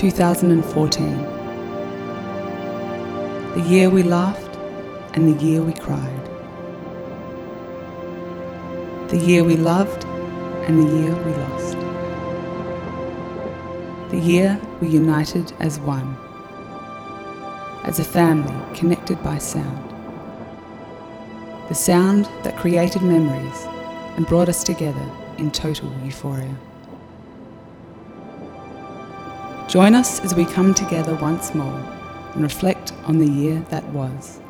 2014. The year we laughed and the year we cried. The year we loved and the year we lost. The year we united as one, as a family connected by sound. The sound that created memories and brought us together in total euphoria. Join us as we come together once more and reflect on the year that was.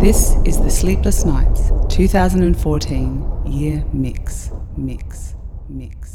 This is the Sleepless Nights 2014 Year Mix, Mix, Mix,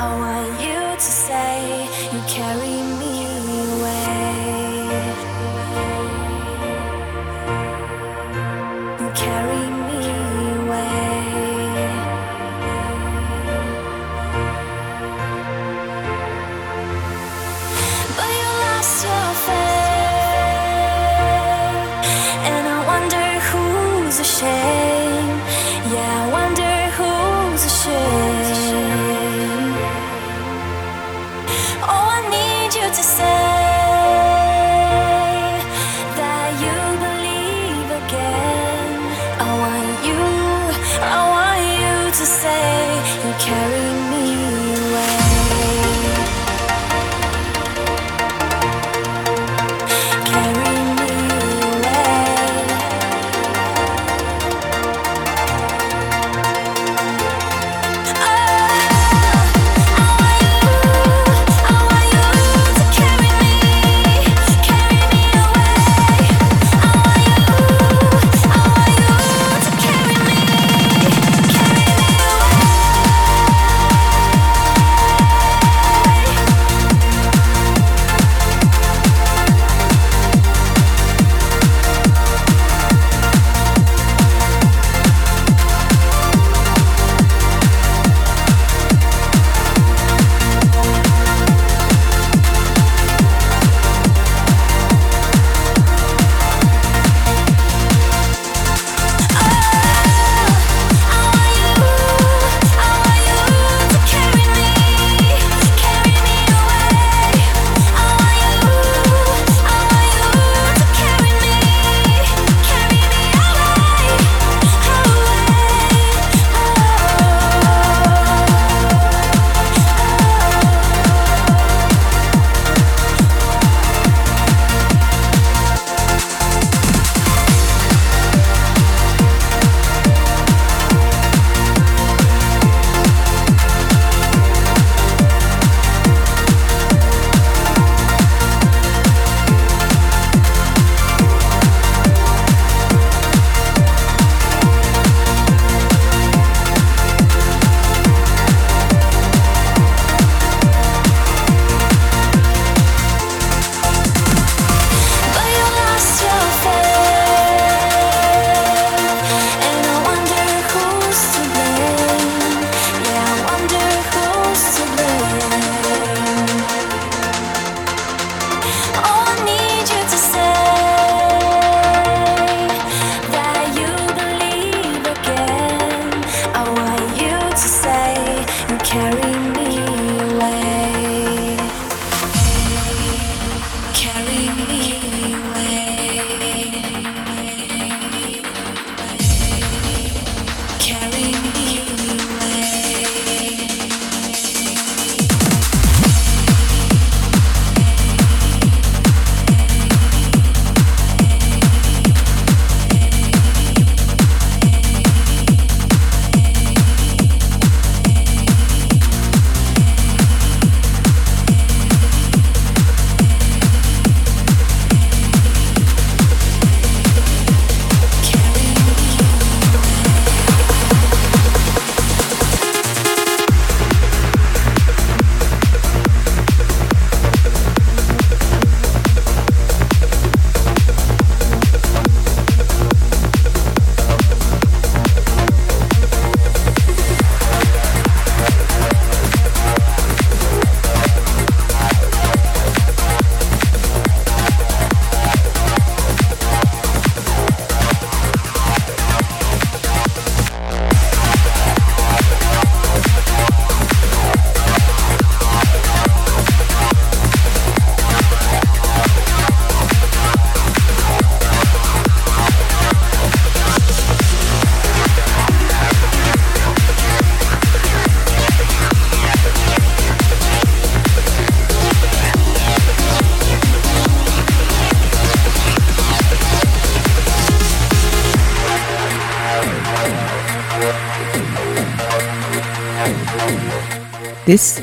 I want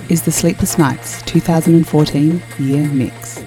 is the Sleepless Nights 2014 year mix.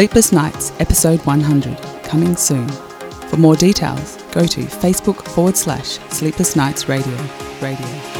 Sleepless Nights, episode 100, coming soon. For more details, go to Facebook forward slash Sleepless Nights Radio. Radio.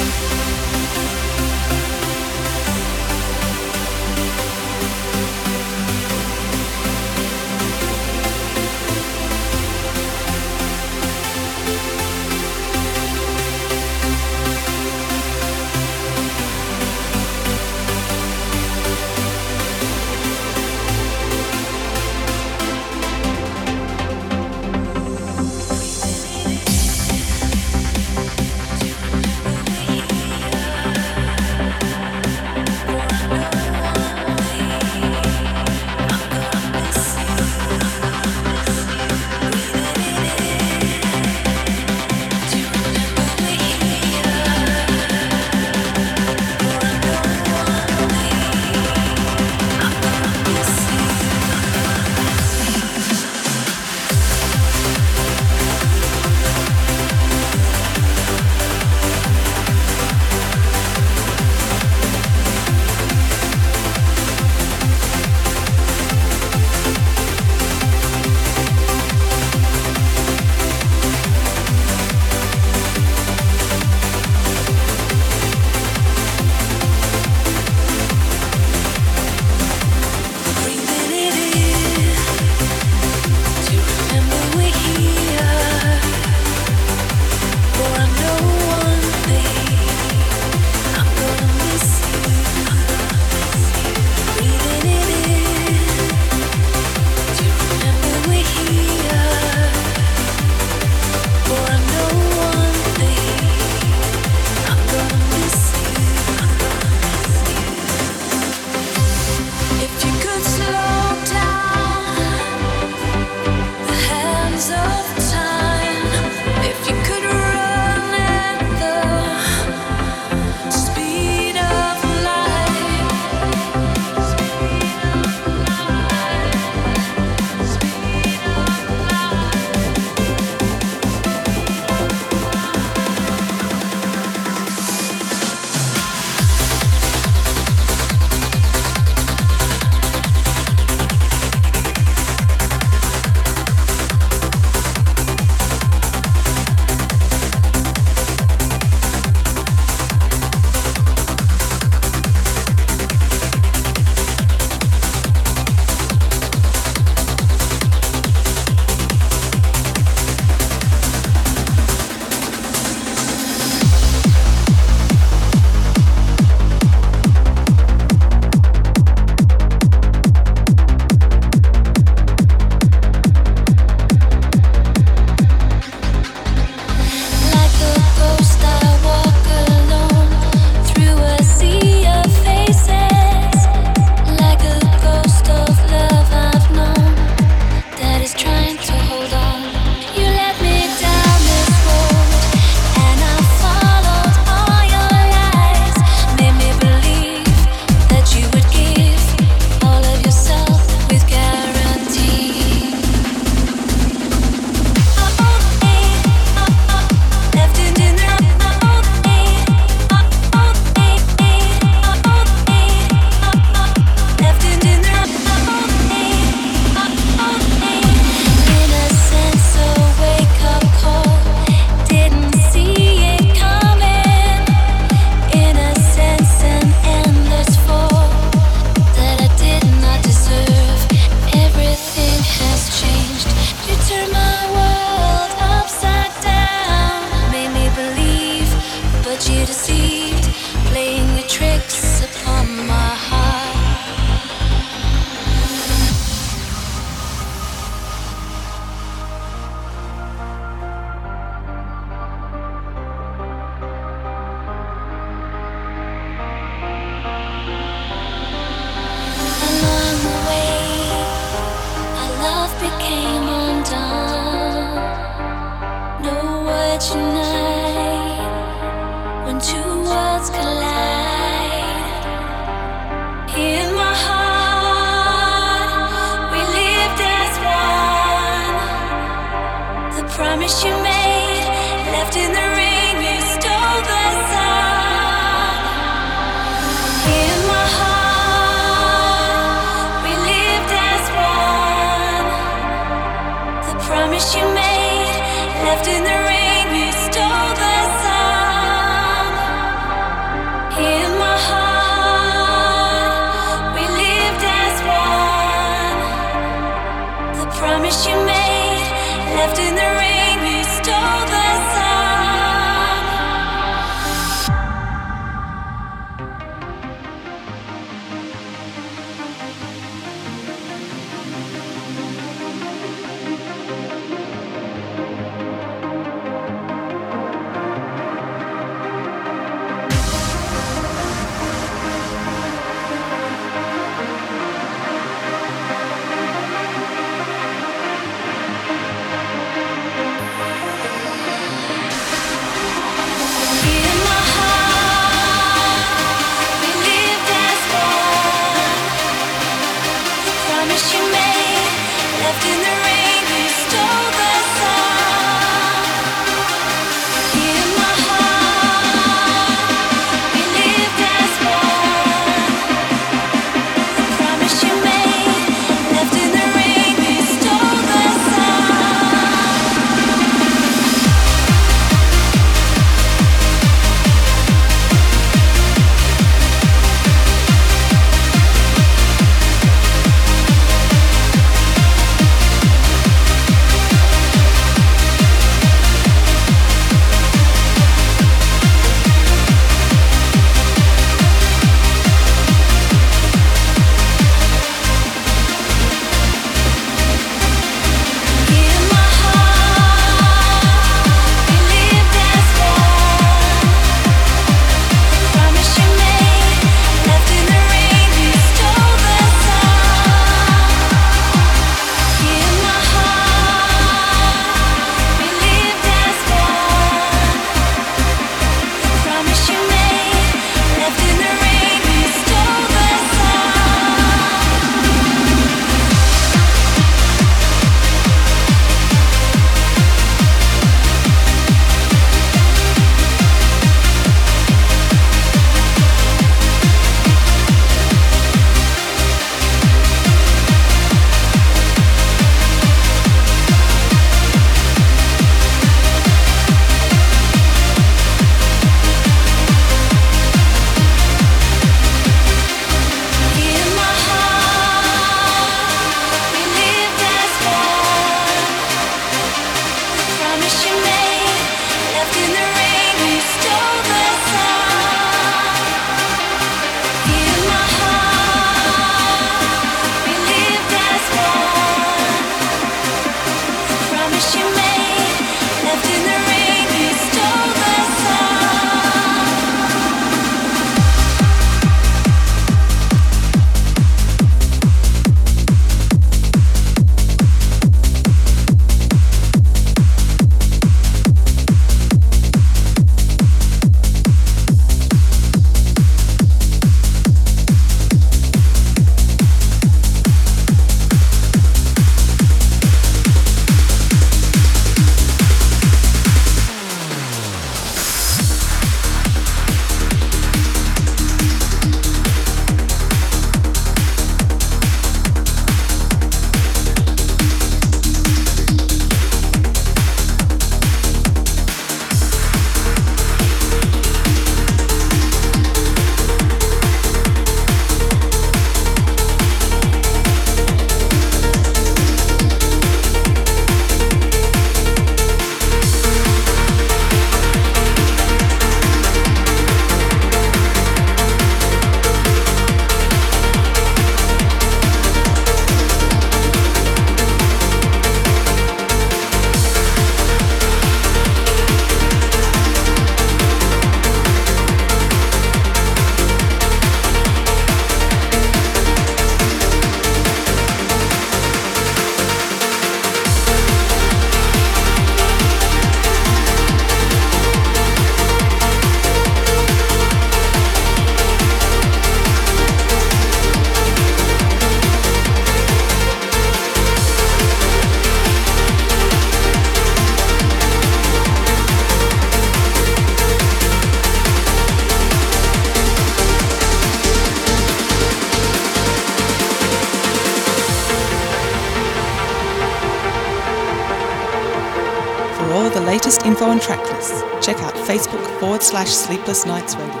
Slash Sleepless Nights Radio.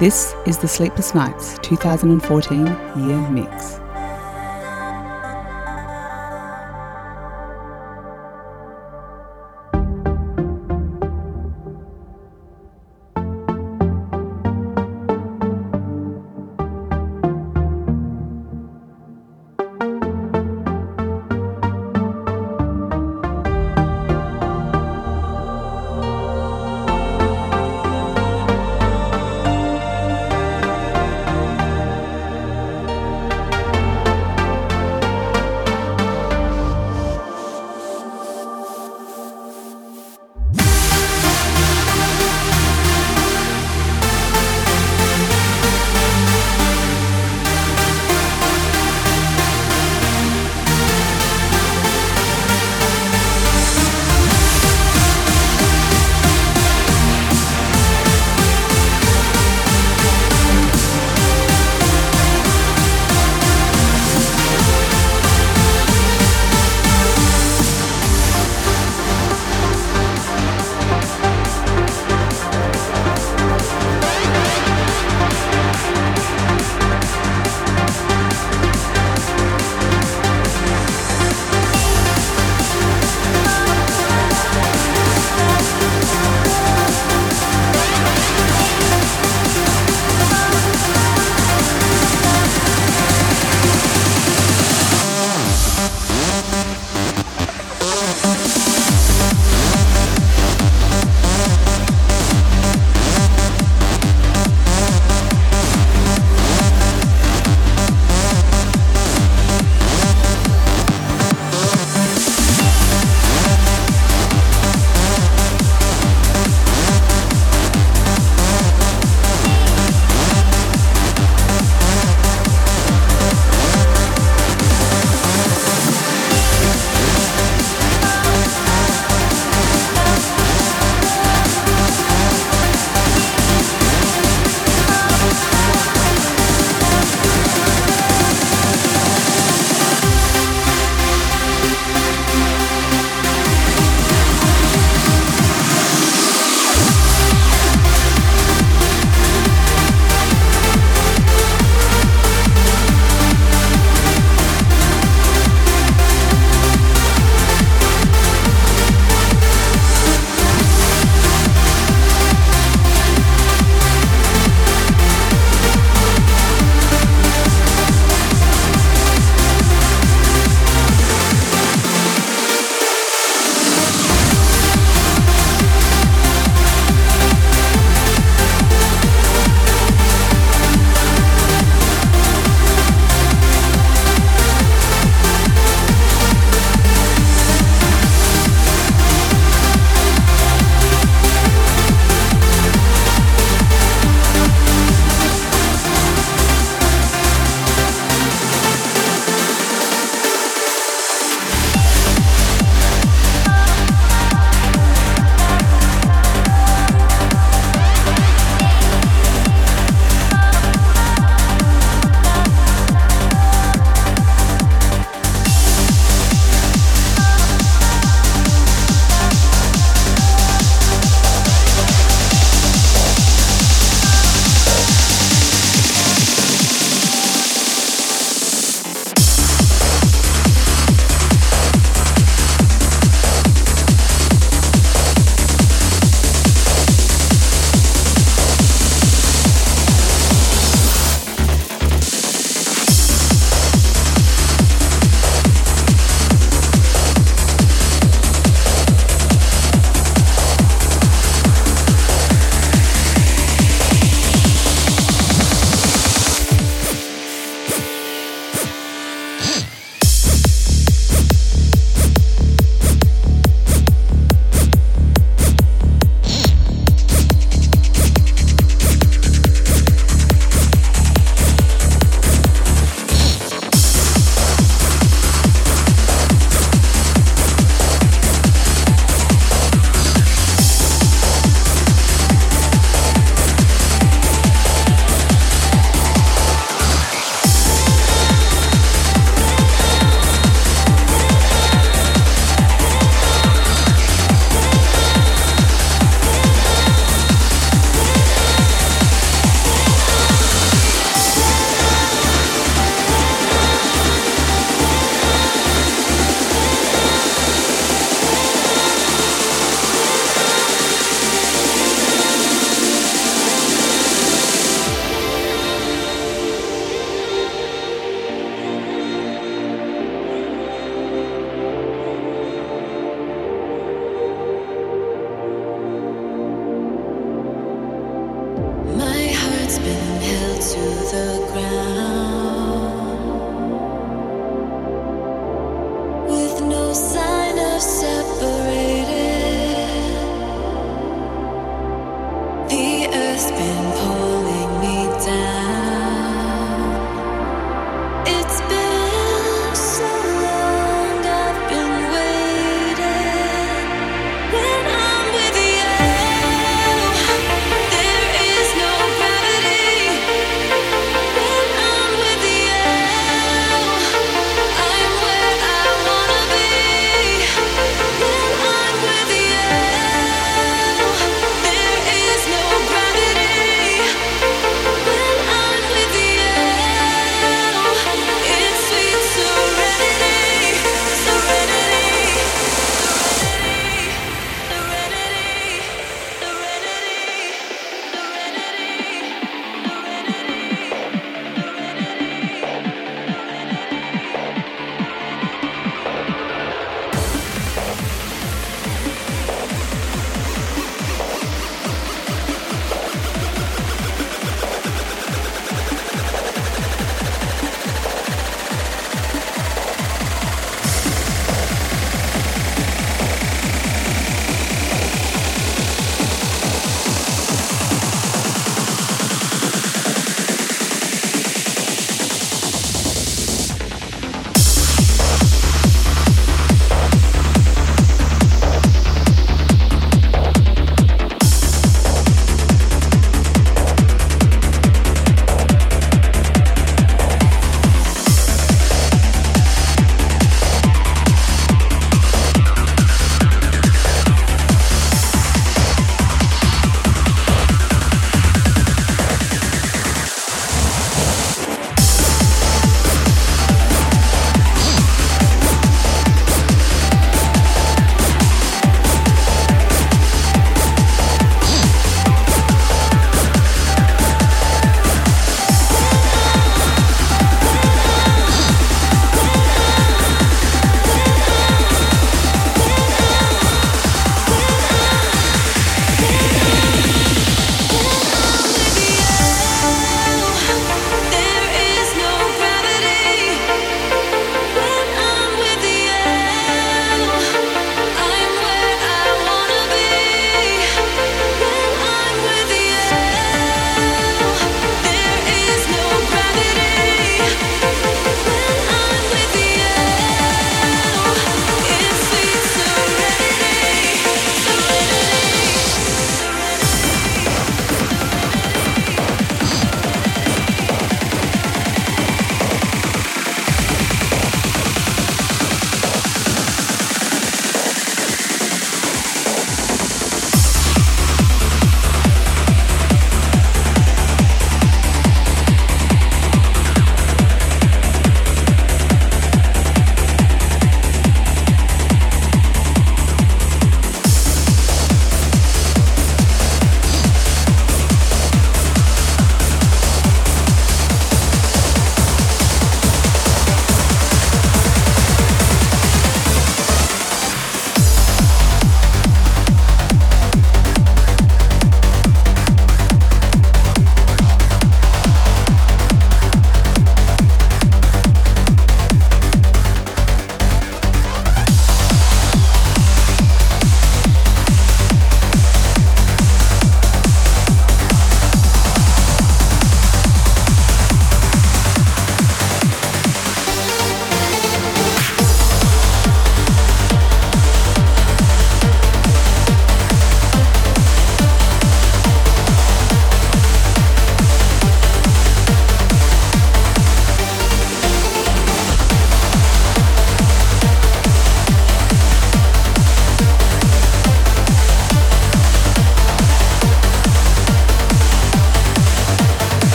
This is the Sleepless Nights 2014 year mix.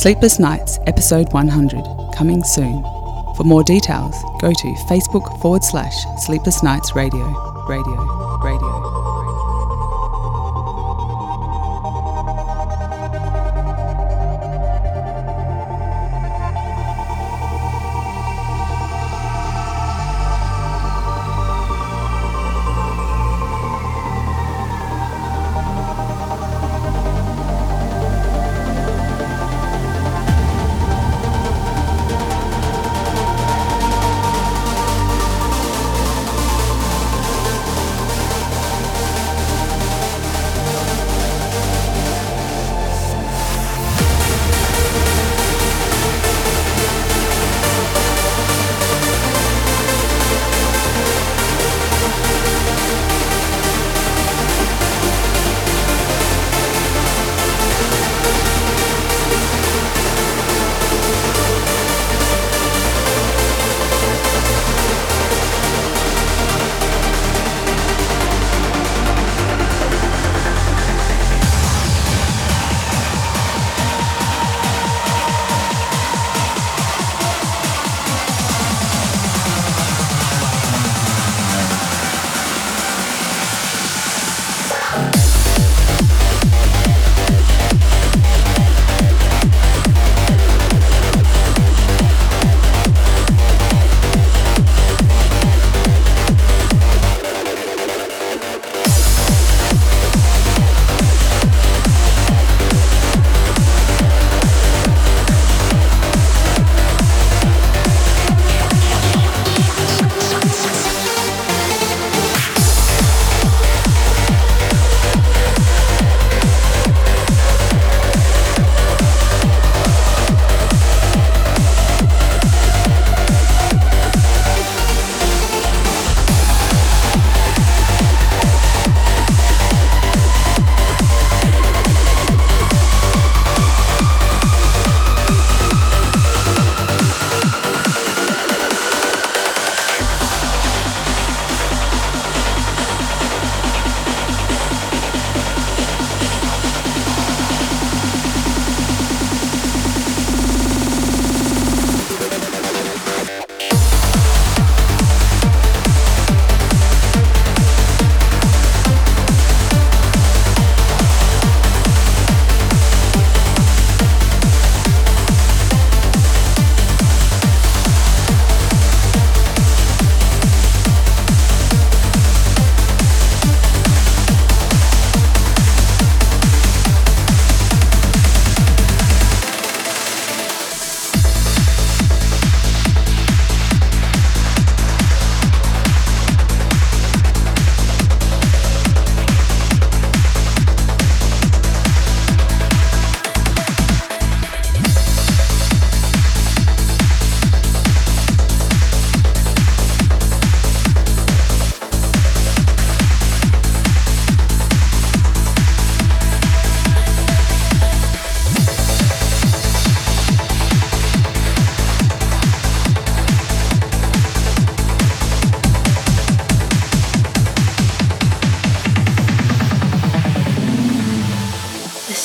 Sleepless Nights, episode 100, coming soon. For more details, go to Facebook forward slash Sleepless Nights Radio. Radio.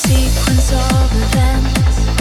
sequence of events.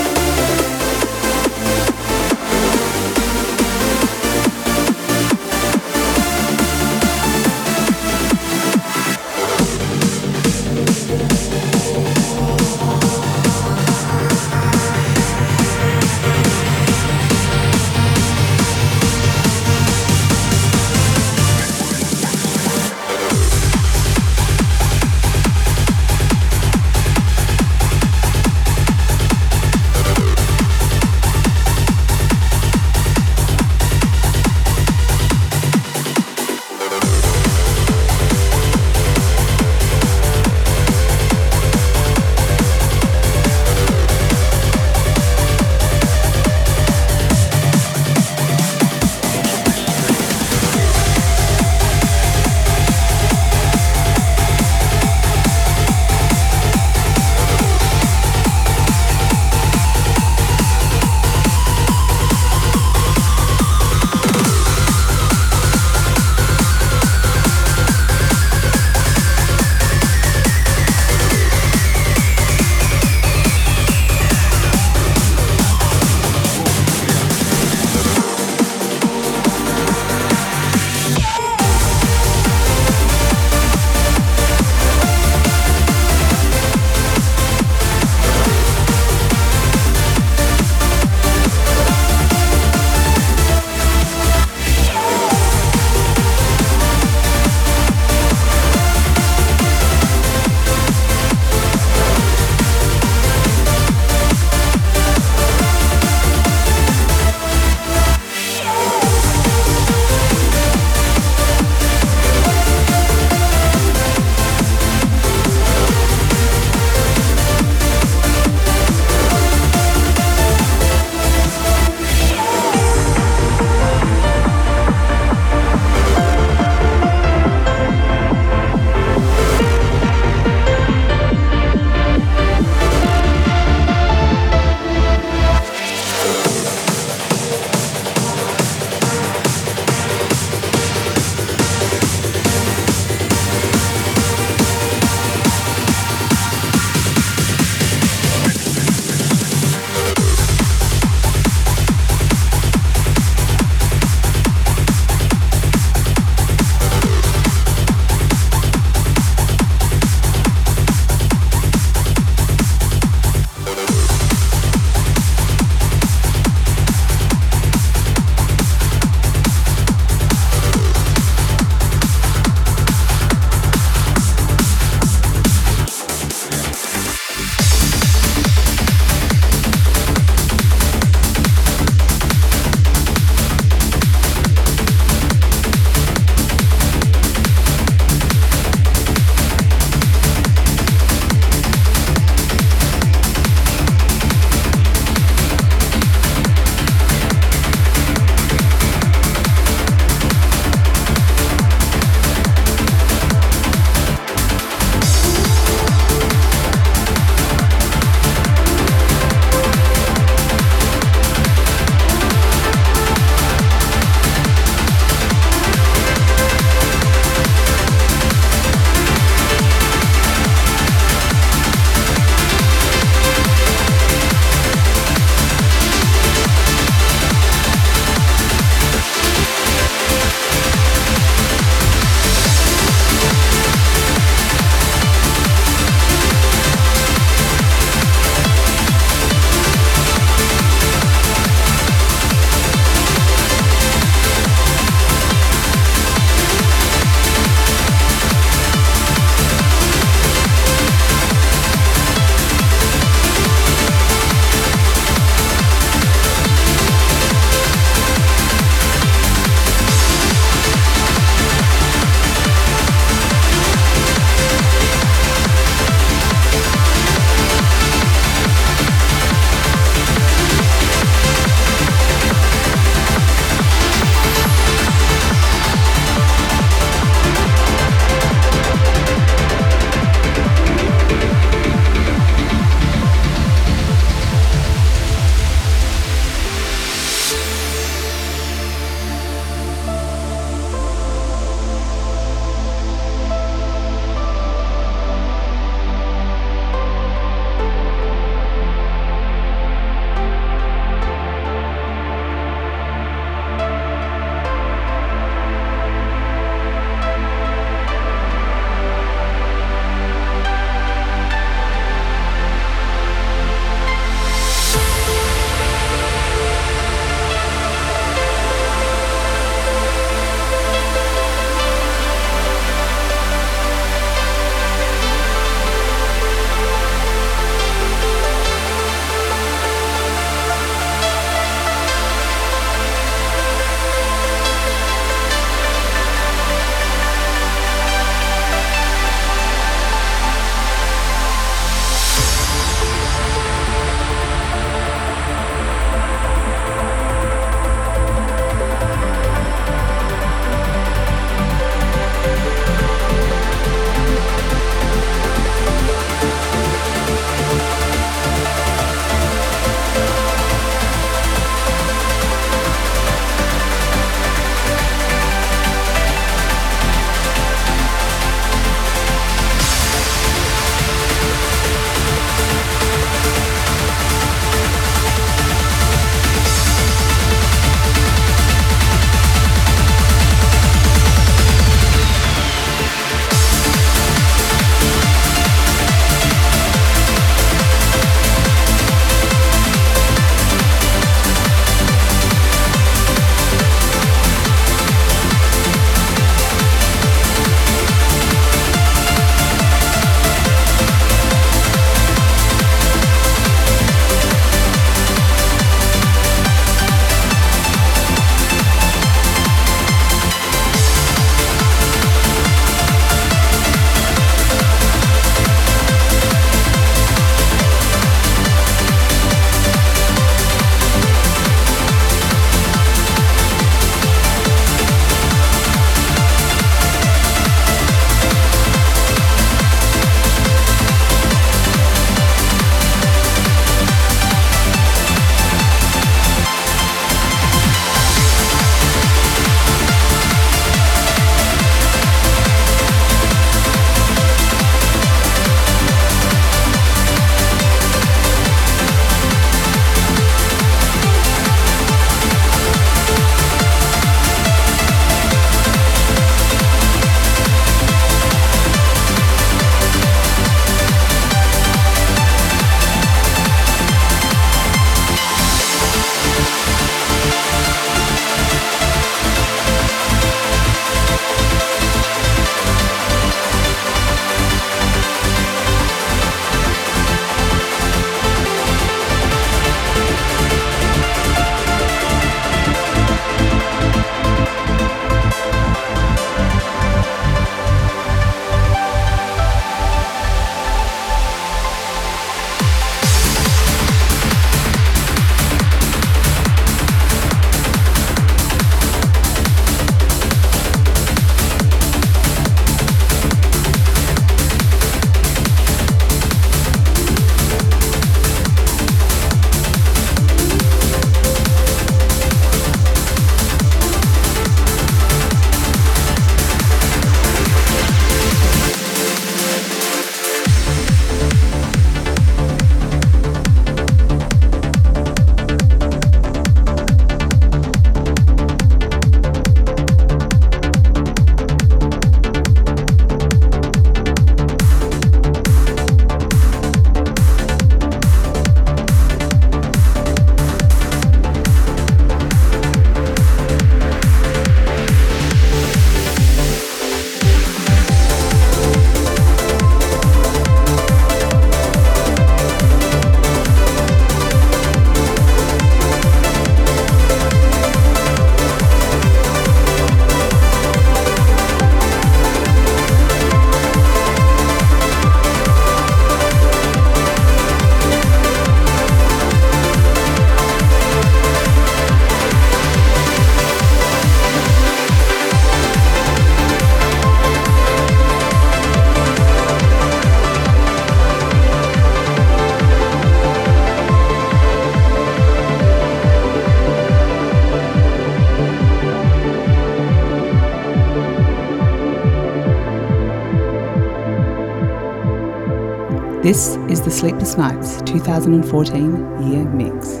This is the Sleepless Nights 2014 year mix.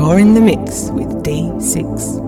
You're in the mix with D6.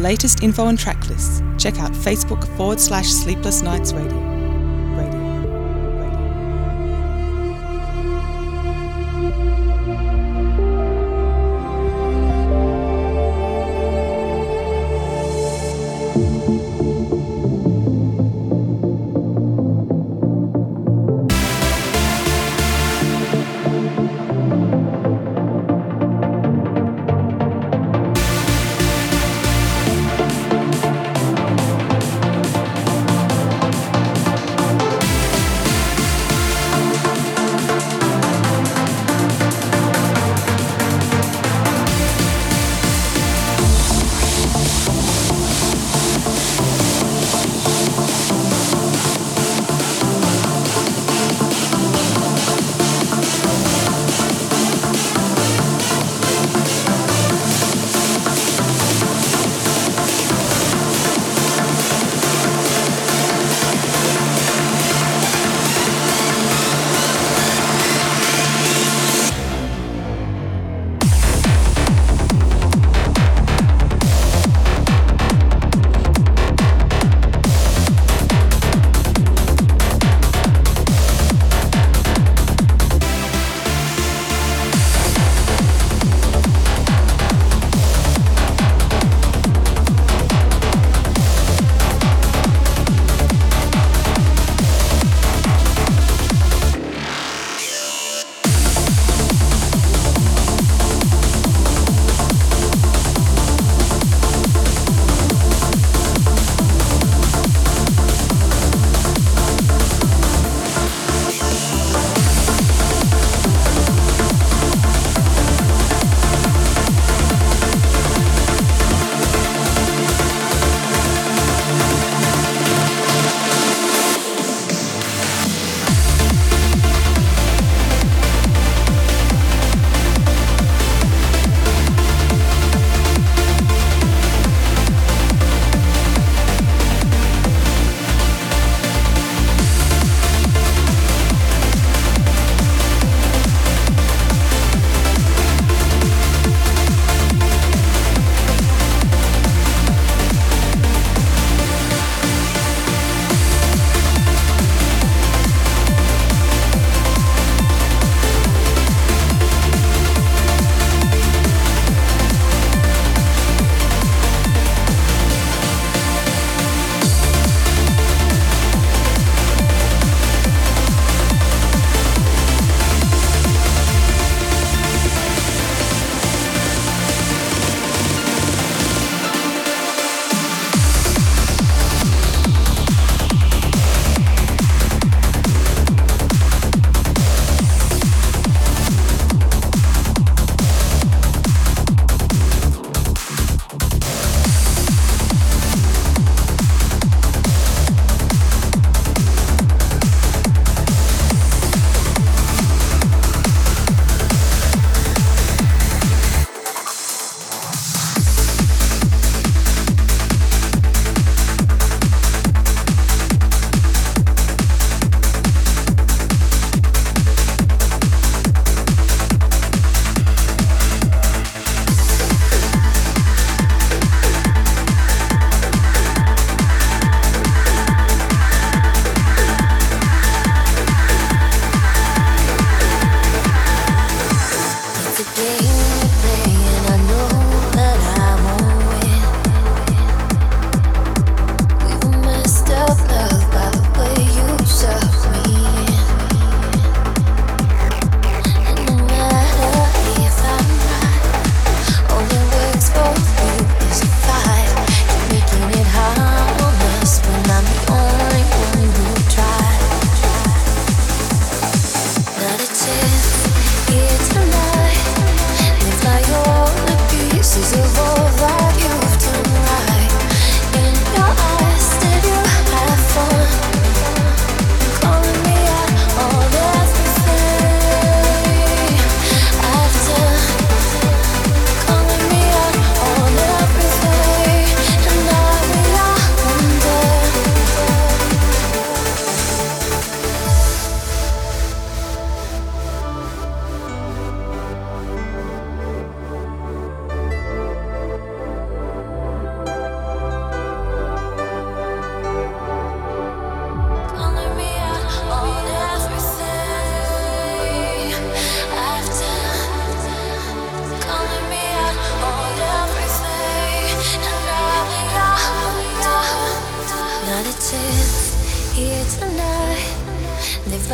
latest info and track lists, check out Facebook forward slash Sleepless Nights Radio.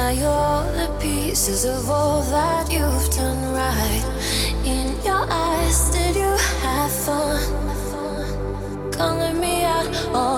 All the pieces of all that you've done right. In your eyes, did you have fun? Calling me out oh,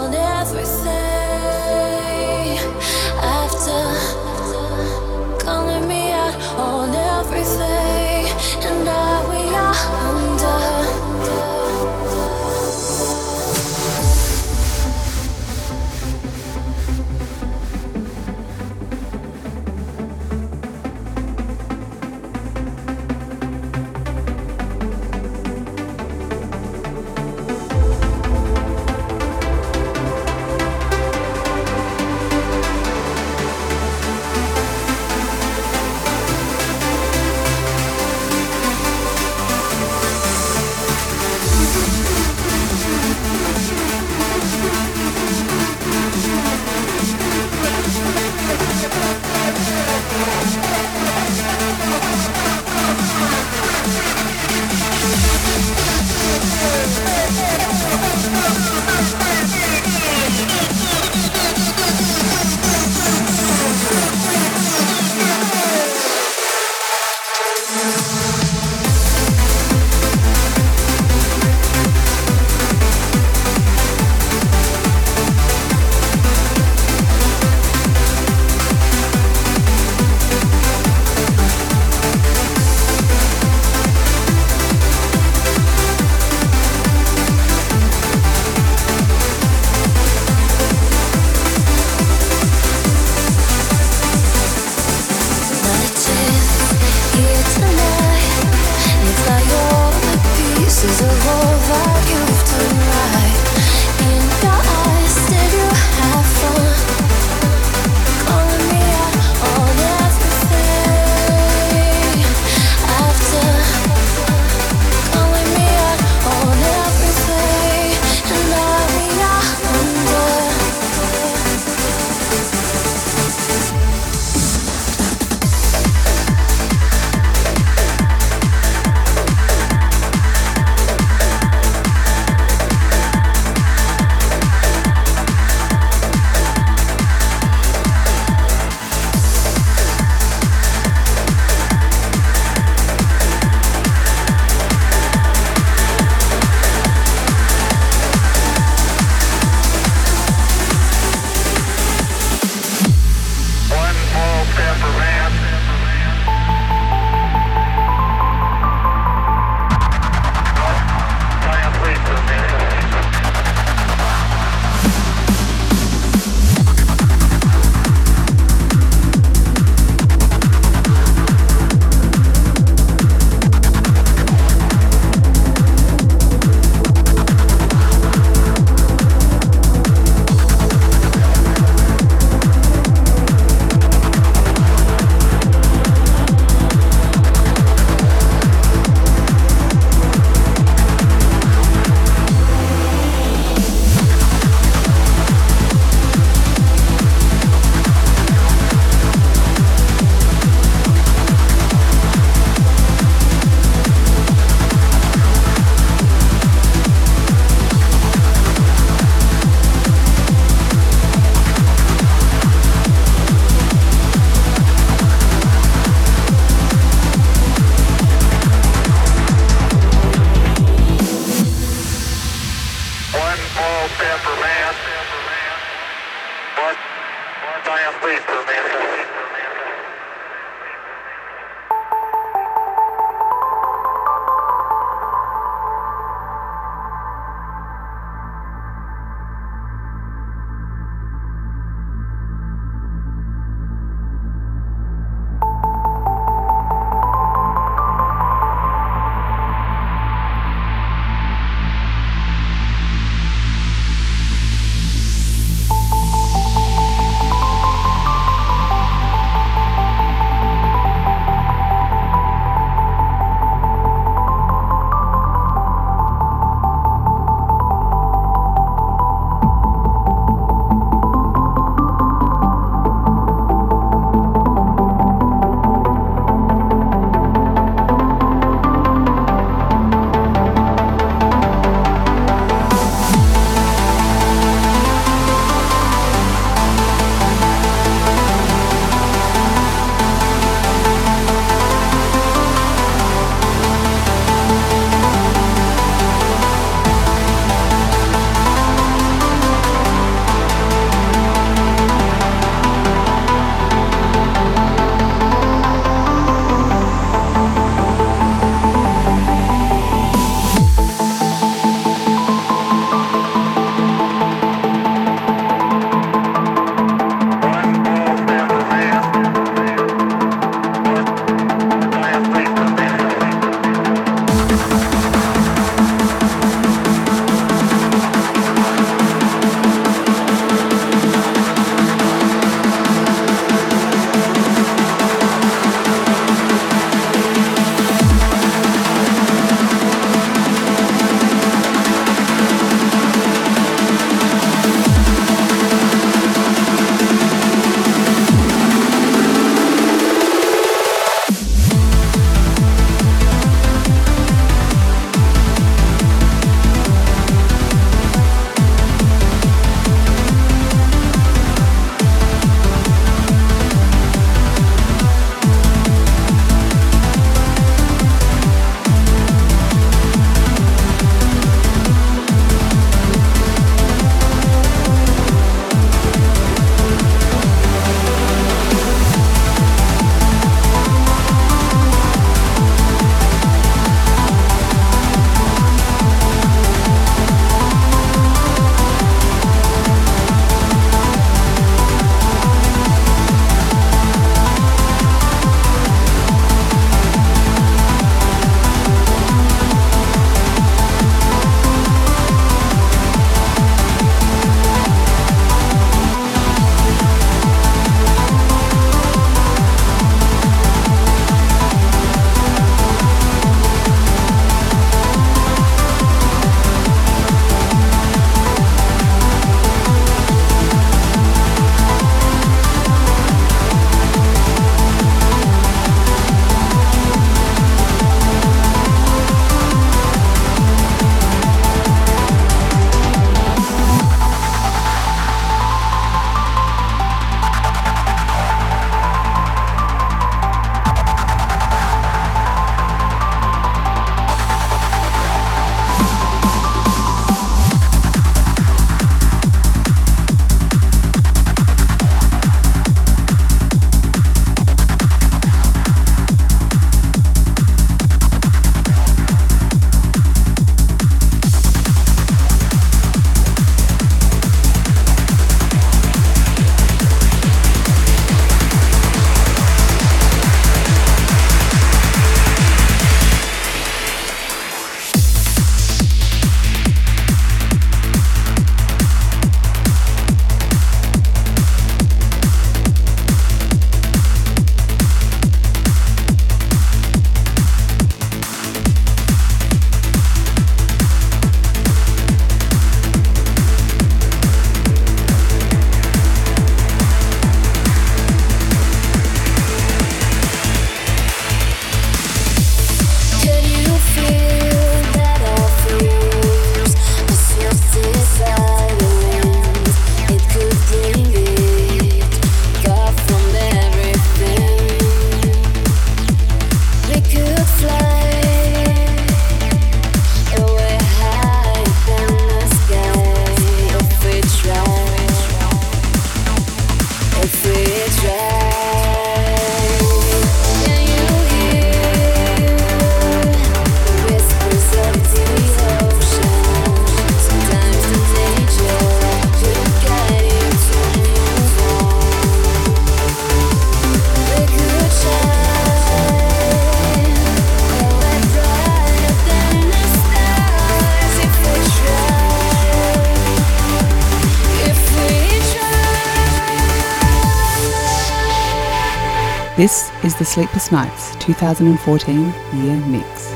Sleepless Nights 2014 year mix.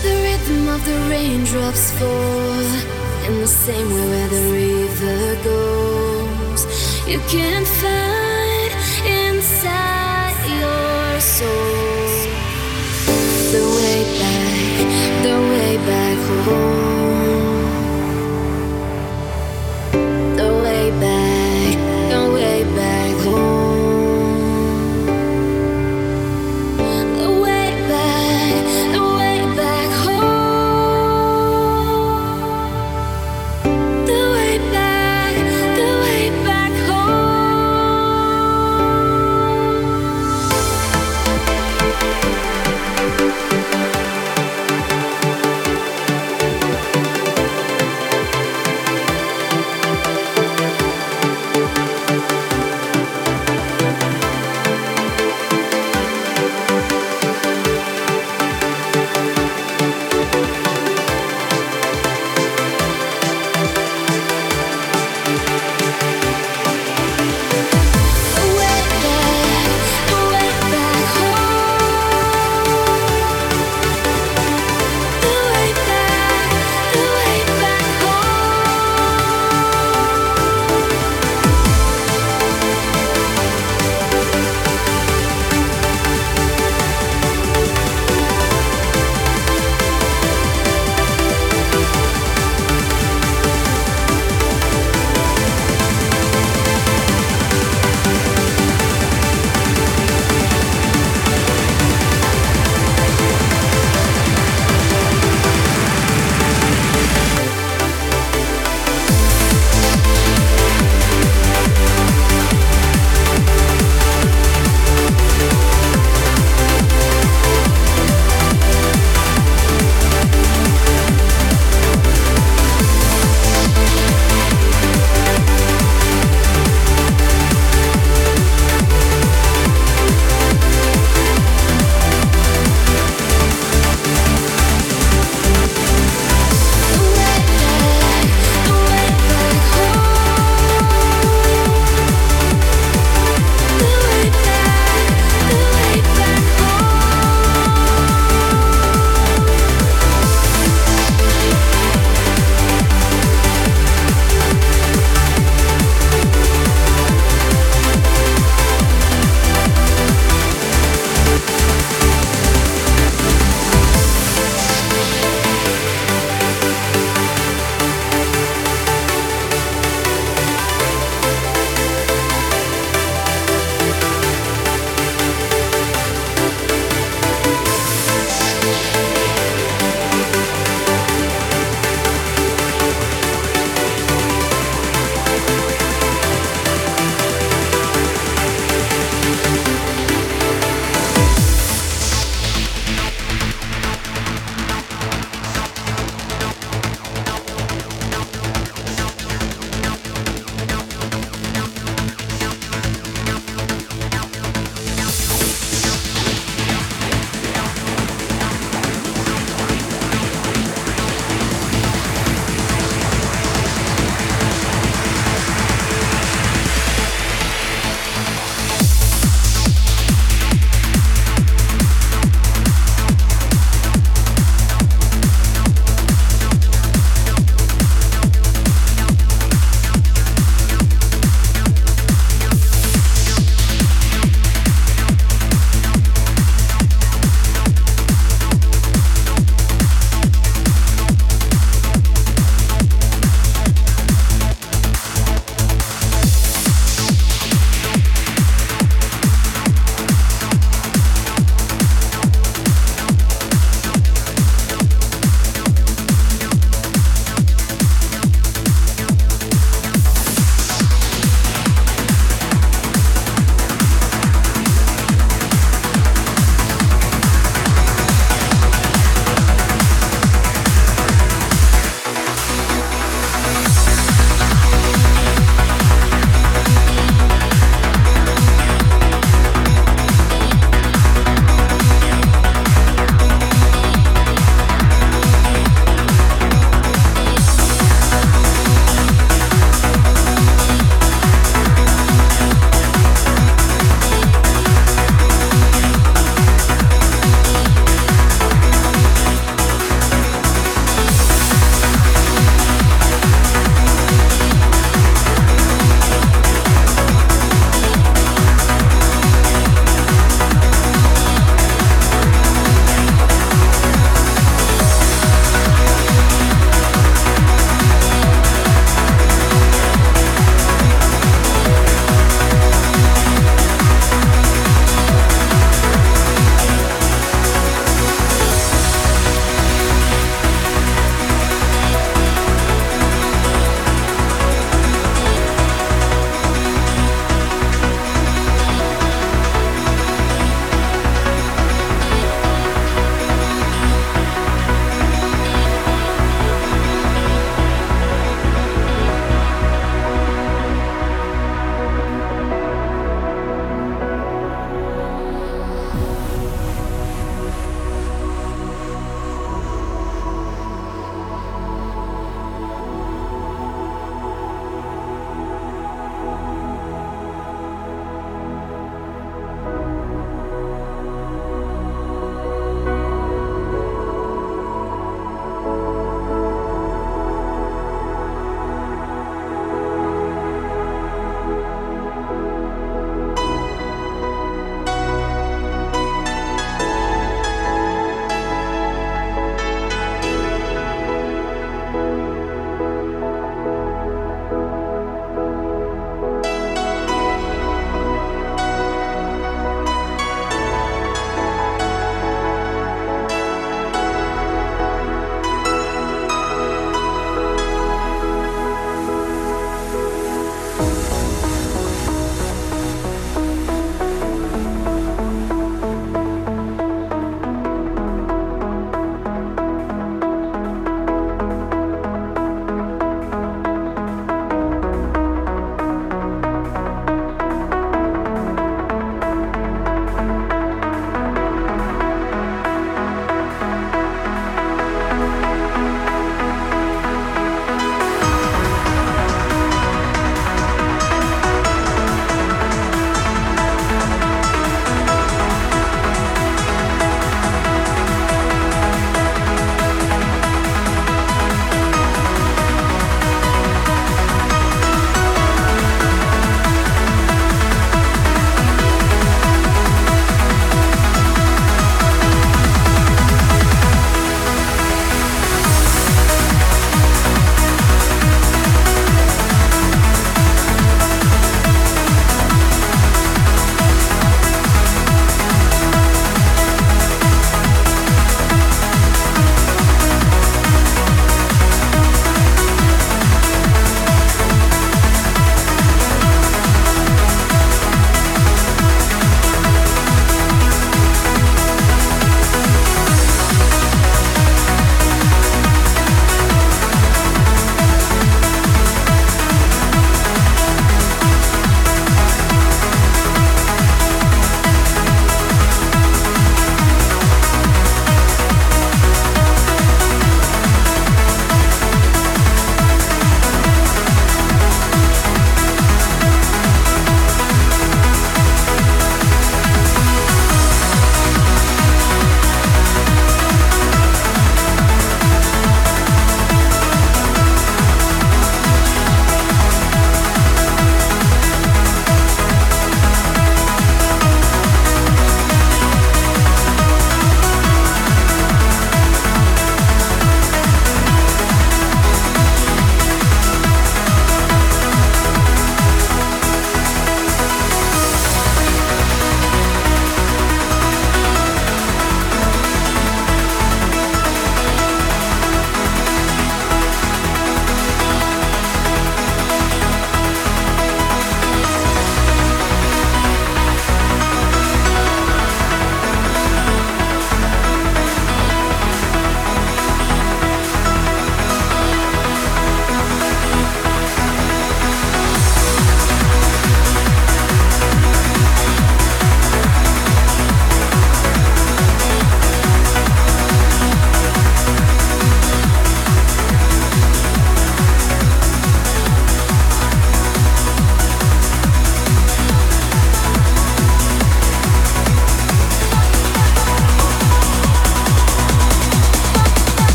The rhythm of the raindrops fall in the same way where the river goes. You can find inside your soul the way back, the way back home.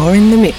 You're in the mix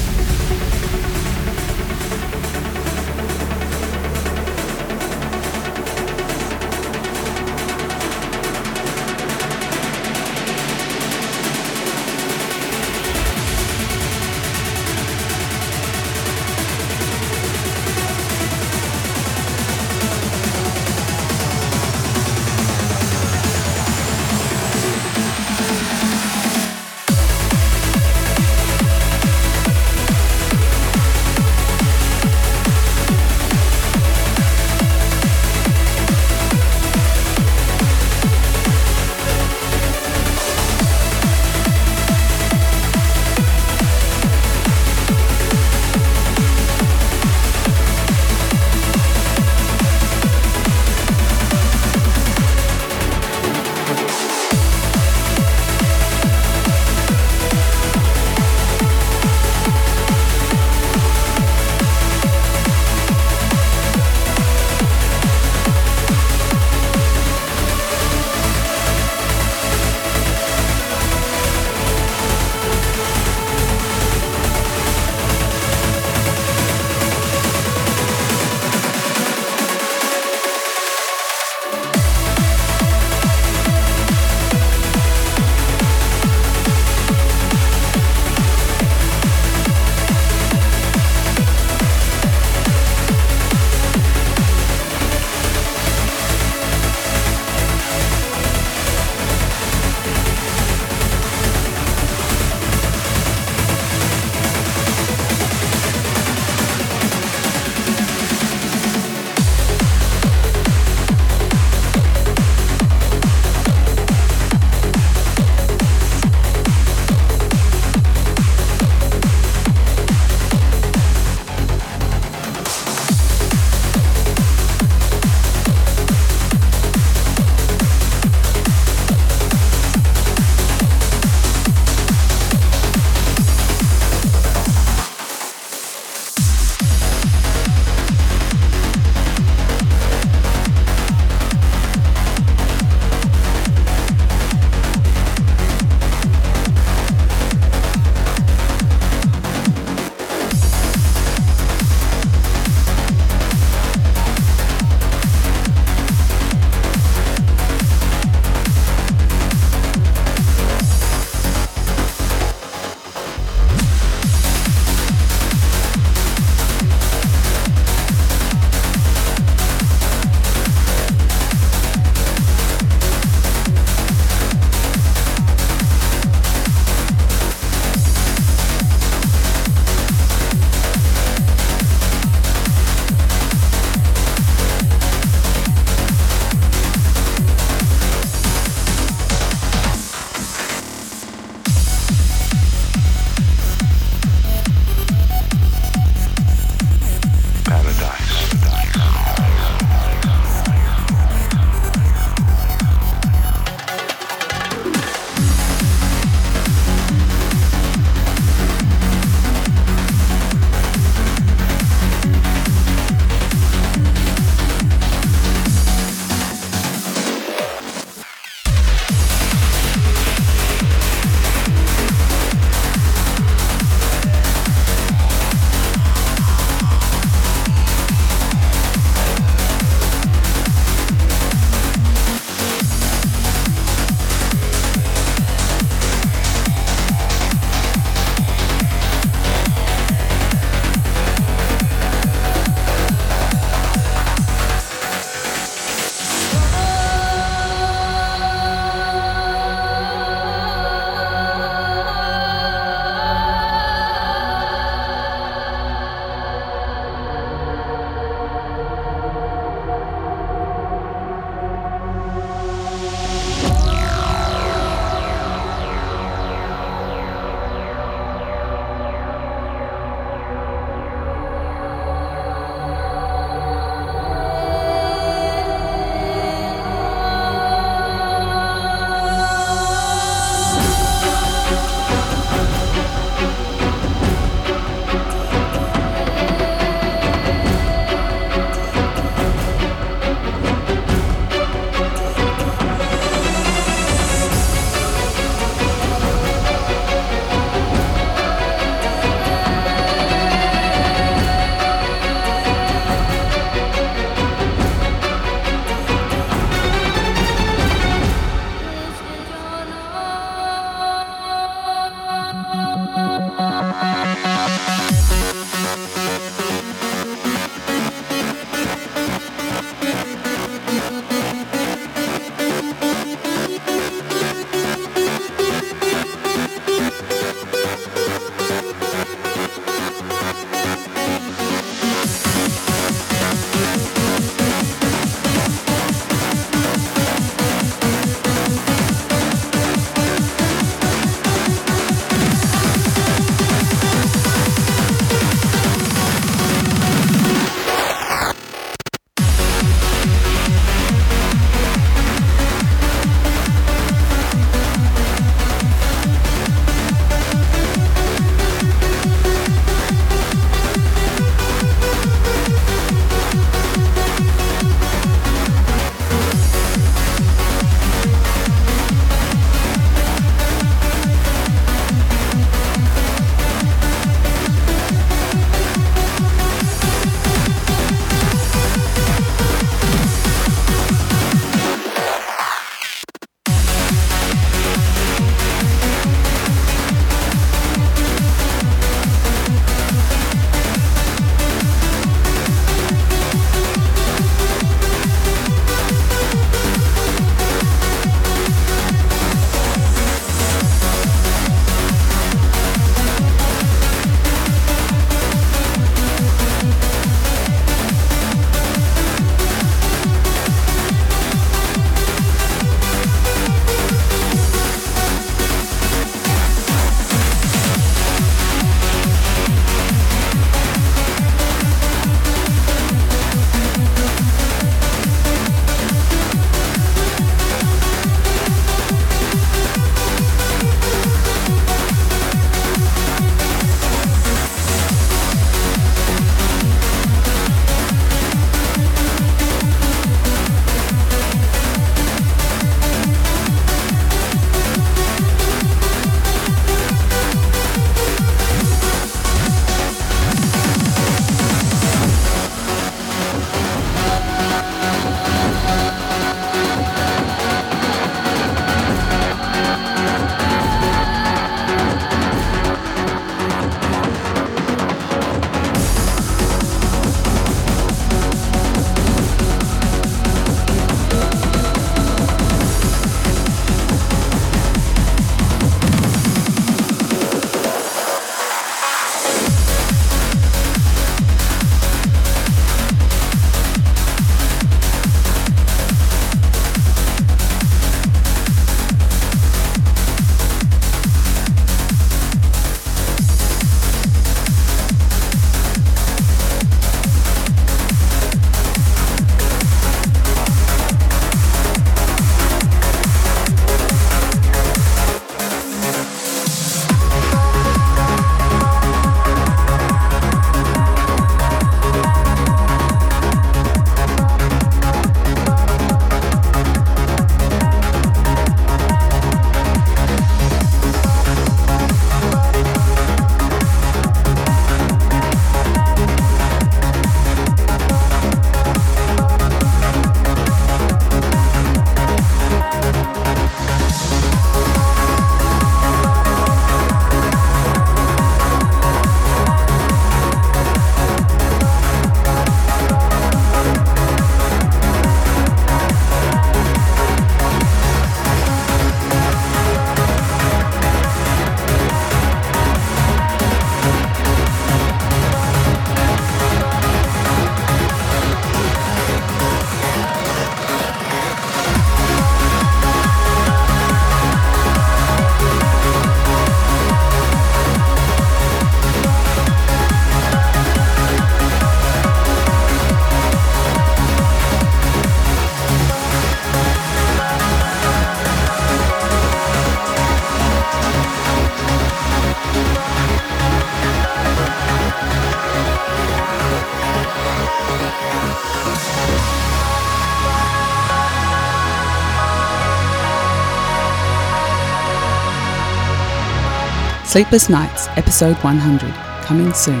Sleepless Nights, episode 100, coming soon.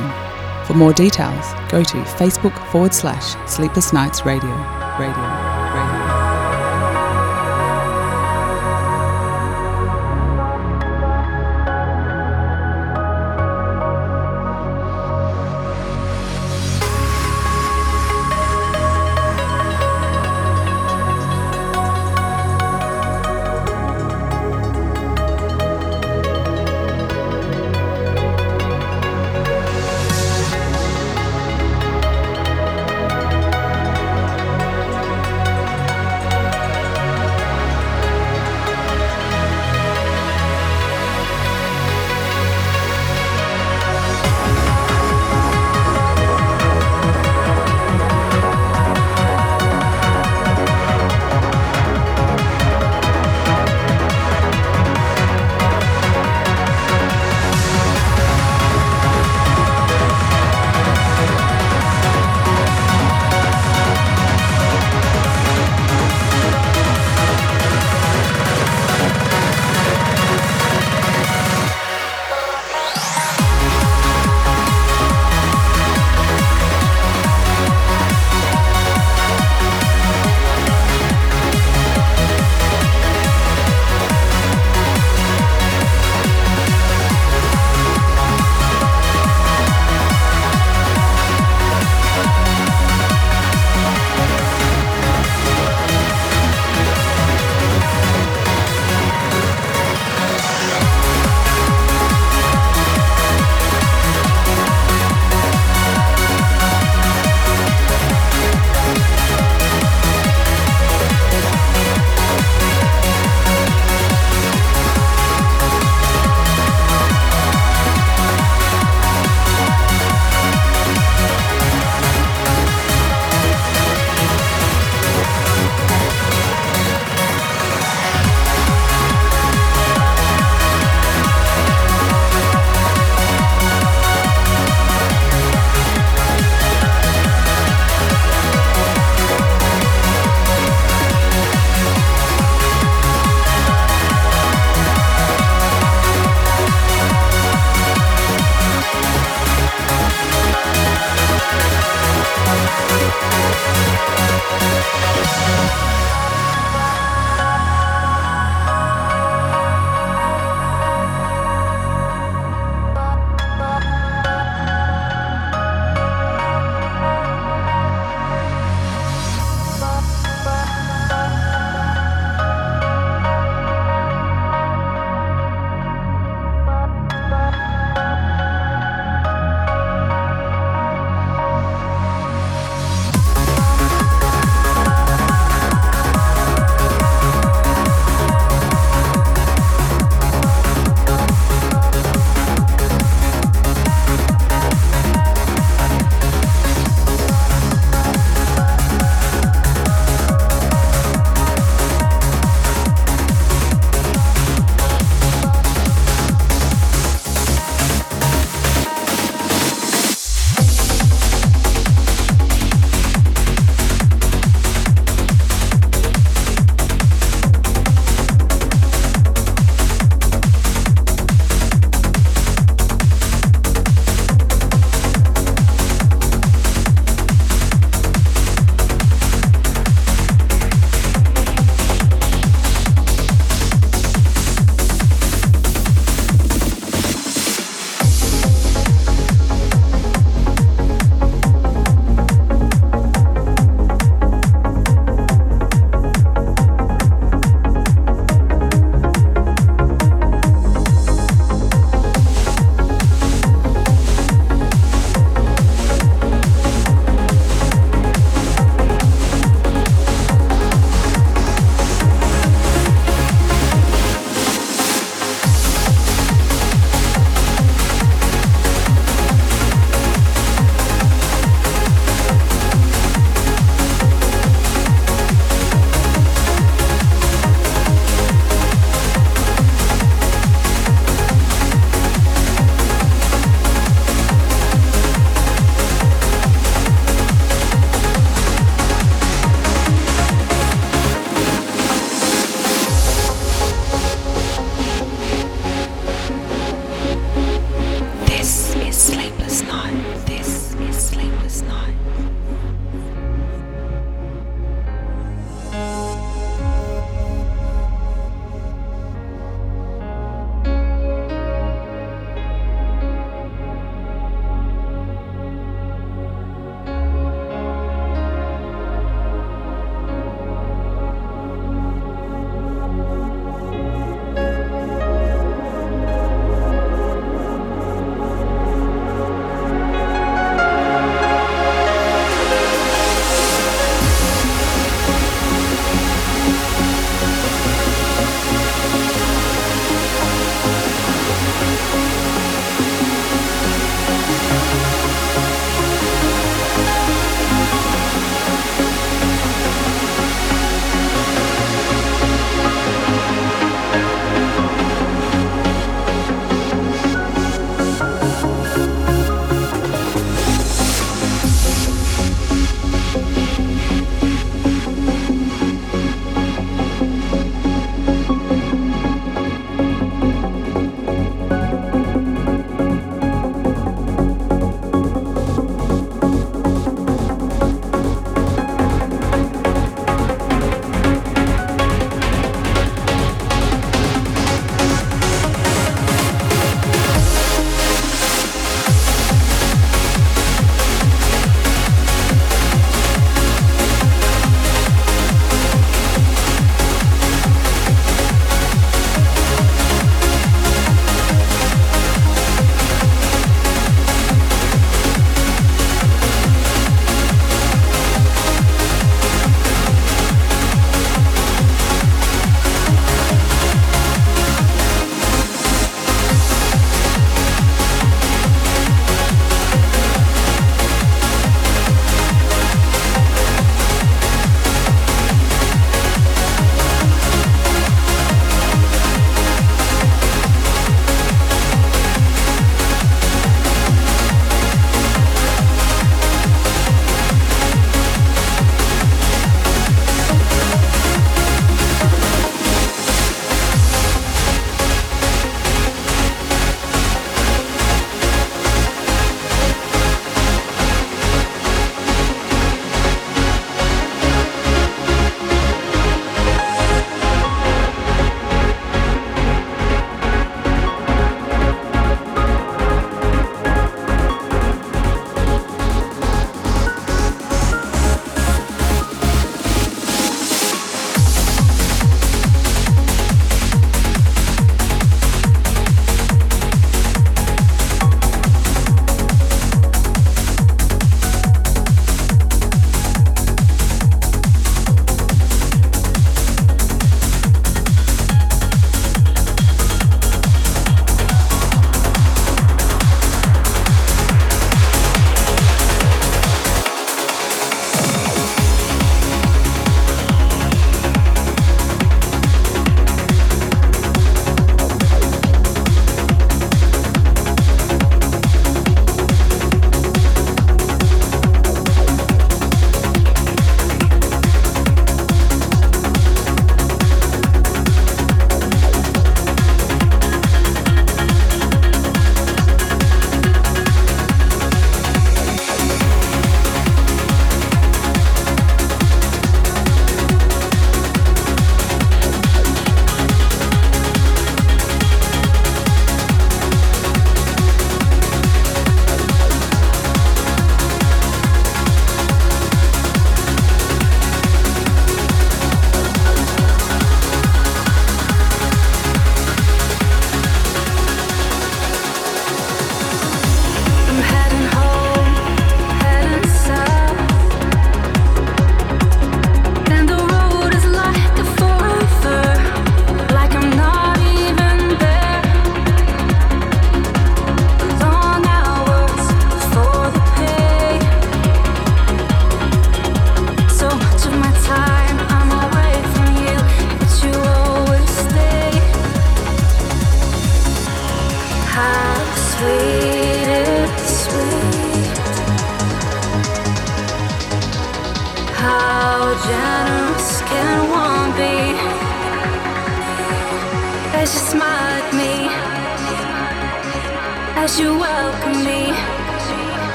For more details, go to Facebook forward slash Sleepless Nights Radio. Radio.